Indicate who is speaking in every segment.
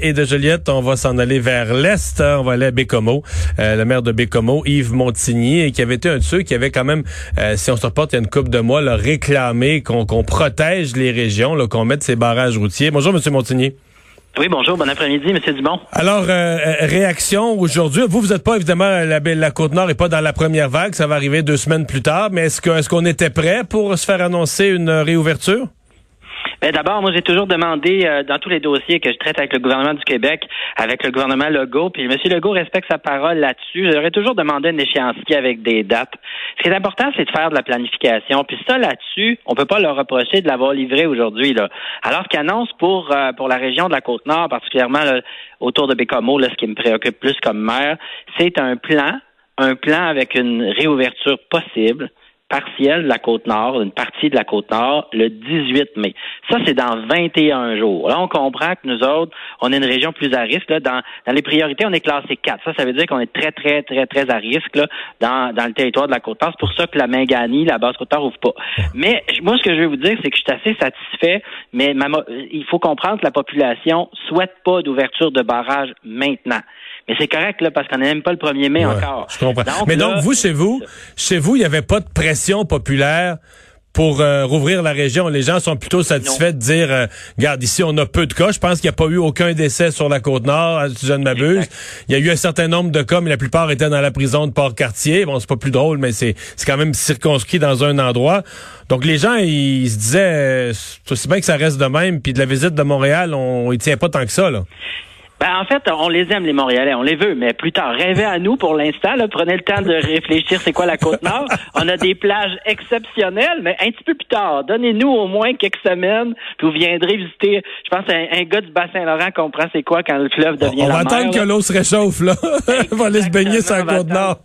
Speaker 1: Et de Joliette, on va s'en aller vers l'Est. Hein. On va aller à Bécomo. Euh, le maire de Bécomo, Yves Montigny, qui avait été un de ceux qui avait quand même, euh, si on se reporte il y a une couple de mois, là, réclamé qu'on protège les régions, qu'on mette ces barrages routiers. Bonjour, Monsieur Montigny.
Speaker 2: Oui, bonjour, bon après-midi, Monsieur Dumont.
Speaker 1: Alors, euh, réaction aujourd'hui. Vous, vous n'êtes pas, évidemment, la, la Côte-Nord n'est pas dans la première vague. Ça va arriver deux semaines plus tard. Mais est-ce qu'on est qu'on était prêt pour se faire annoncer une réouverture?
Speaker 2: Ben, d'abord, moi, j'ai toujours demandé euh, dans tous les dossiers que je traite avec le gouvernement du Québec, avec le gouvernement Legault, puis M. Legault respecte sa parole là-dessus. J'aurais toujours demandé un échéancier avec des dates. Ce qui est important, c'est de faire de la planification. Puis ça, là-dessus, on peut pas leur reprocher de l'avoir livré aujourd'hui. Là. Alors qu'annonce pour euh, pour la région de la Côte-Nord, particulièrement autour de Bécomo, là, ce qui me préoccupe plus comme maire, c'est un plan, un plan avec une réouverture possible partielle de la Côte-Nord, une partie de la Côte-Nord, le 18 mai. Ça, c'est dans 21 jours. Là, on comprend que nous autres, on est une région plus à risque. Là. Dans, dans les priorités, on est classé 4. Ça, ça veut dire qu'on est très, très, très, très à risque là, dans, dans le territoire de la Côte-Nord. C'est pour ça que la Mingani, la basse Côte-Nord, ouvre pas. Mais moi, ce que je veux vous dire, c'est que je suis assez satisfait, mais il faut comprendre que la population souhaite pas d'ouverture de barrage maintenant. Mais c'est correct, là, parce qu'on n'est même pas le 1er mai encore.
Speaker 1: Je comprends. Mais donc, vous, chez vous, chez vous, il n'y avait pas de pression populaire pour euh, rouvrir la région. Les gens sont plutôt satisfaits de dire, euh, regarde, ici, on a peu de cas. Je pense qu'il n'y a pas eu aucun décès sur la Côte-Nord, si je ne m'abuse. Il y a eu un certain nombre de cas, mais la plupart étaient dans la prison de Port-Cartier. Bon, c'est pas plus drôle, mais c'est quand même circonscrit dans un endroit. Donc, les gens, ils, se disaient, euh, c'est aussi bien que ça reste de même, puis de la visite de Montréal, on ne tient pas tant que ça, là.
Speaker 2: Ben, en fait, on les aime, les Montréalais, on les veut, mais plus tard, rêvez à nous pour l'instant. Prenez le temps de réfléchir, c'est quoi la Côte-Nord. On a des plages exceptionnelles, mais un petit peu plus tard. Donnez-nous au moins quelques semaines, puis vous viendrez visiter. Je pense un, un gars du Bassin-Laurent comprend c'est quoi quand le fleuve devient
Speaker 1: on
Speaker 2: la
Speaker 1: mer. On va attendre que l'eau se réchauffe, là. on va aller se baigner sur la Côte-Nord.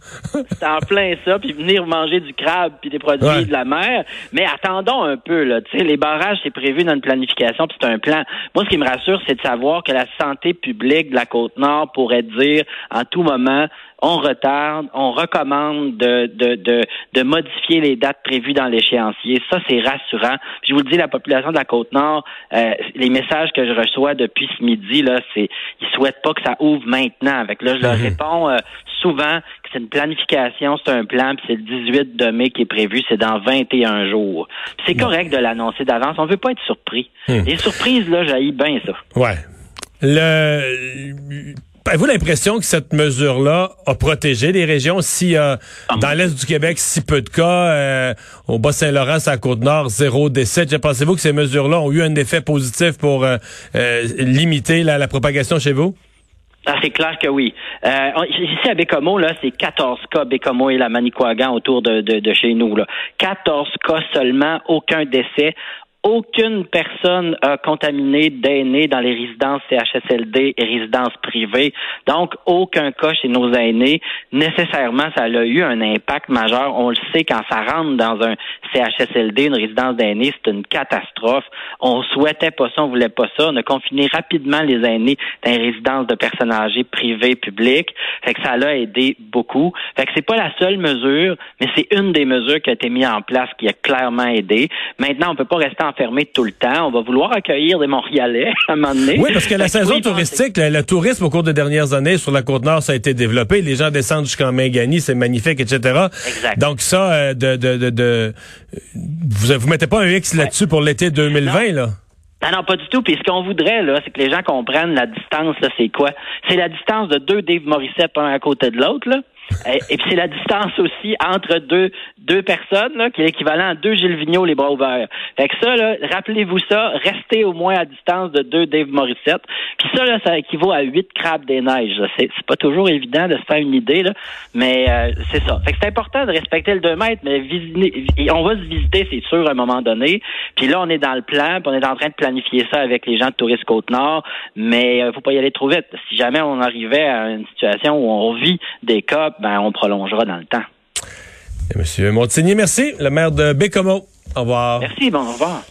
Speaker 2: c'est en plein ça, puis venir manger du crabe puis des produits de la mer. Mais attendons un peu, là. Tu sais, les barrages, c'est prévu dans une planification, puis c'est un plan. Moi, ce qui me rassure, c'est de savoir que la santé publique de la Côte-Nord pourrait dire en tout moment on retarde, on recommande de, de, de, de modifier les dates prévues dans l'échéancier. Ça, c'est rassurant. je vous le dis, la population de la Côte-Nord, euh, les messages que je reçois depuis ce midi, là, c'est ils souhaitent pas que ça ouvre maintenant. Avec là, je leur mhm. réponds euh, souvent que c'est une planification, c'est un plan, puis c'est le 18 de mai qui est prévu, c'est dans 21 jours. C'est correct de l'annoncer d'avance. On veut pas être surpris. Hmm. Les surprises, là, j'haïs bien ça.
Speaker 1: Ouais. Le Avez-vous l'impression que cette mesure-là a protégé les régions? Si a ah, dans l'Est du Québec, si peu de cas, euh, au Bas-Saint-Laurent, à Côte-Nord, zéro décès, pensez-vous que ces mesures-là ont eu un effet positif pour euh, euh, limiter la, propagation chez vous?
Speaker 2: Ah, c'est clair que oui. ici à Bécomo, là, c'est 14 cas Bécomo et la Manicouagan autour de, de, de chez nous. Là. 14 cas seulement, aucun décès aucune personne a contaminé d'aînés dans les résidences CHSLD et résidences privées. Donc, aucun cas chez nos aînés. Nécessairement, ça a eu un impact majeur. On le sait quand ça rentre dans un CHSLD, une résidence d'aînés, c'est une catastrophe. On souhaitait pas ça, on voulait pas ça. On a confiné rapidement les aînés dans les résidences de personnes âgées privées, publiques. Fait que ça l'a aidé beaucoup. Fait que c'est pas la seule mesure, mais c'est une des mesures qui a été mise en place qui a clairement aidé. Maintenant, on peut pas rester en fermé tout le temps. On va vouloir accueillir des Montréalais à un moment donné.
Speaker 1: Oui, parce que la saison touristique, le, tourisme au cours des dernières années sur la Côte-Nord, ça a été développé. Les gens descendent jusqu'en Mingani, c'est magnifique, etc.
Speaker 2: Exact.
Speaker 1: Donc ça, euh, de, de, de, vous, vous mettez pas un X là-dessus pour l'été 2020, là?
Speaker 2: Non, non, pas du tout. Puis ce qu'on voudrait, là, c'est que les gens comprennent la distance, là, c'est quoi? C'est la distance de deux Dave Morissette, un à côté de l'autre, là. Et, puis c'est la distance aussi entre deux deux personnes, là, qui est l'équivalent à deux Gilles Vigneault les bras ouverts. Fait que ça, rappelez-vous ça, restez au moins à distance de deux Dave Morissette. Puis ça, là, ça équivaut à huit crabes des neiges. C'est, pas toujours évident de se faire une idée, là, mais euh, c'est ça. Fait que c'est important de respecter le 2 mètres, mais on va se visiter, c'est sûr, à un moment donné. Puis là, on est dans le plan, puis on est en train de planifier ça avec les gens de Tourisme Côte-Nord, mais euh, faut pas y aller trop vite. Si jamais on arrivait à une situation où on vit des cas ben, on prolongera dans le temps.
Speaker 1: Monsieur Montigny, merci. Le maire de Bécomo. Au revoir.
Speaker 2: Merci, bon, au revoir.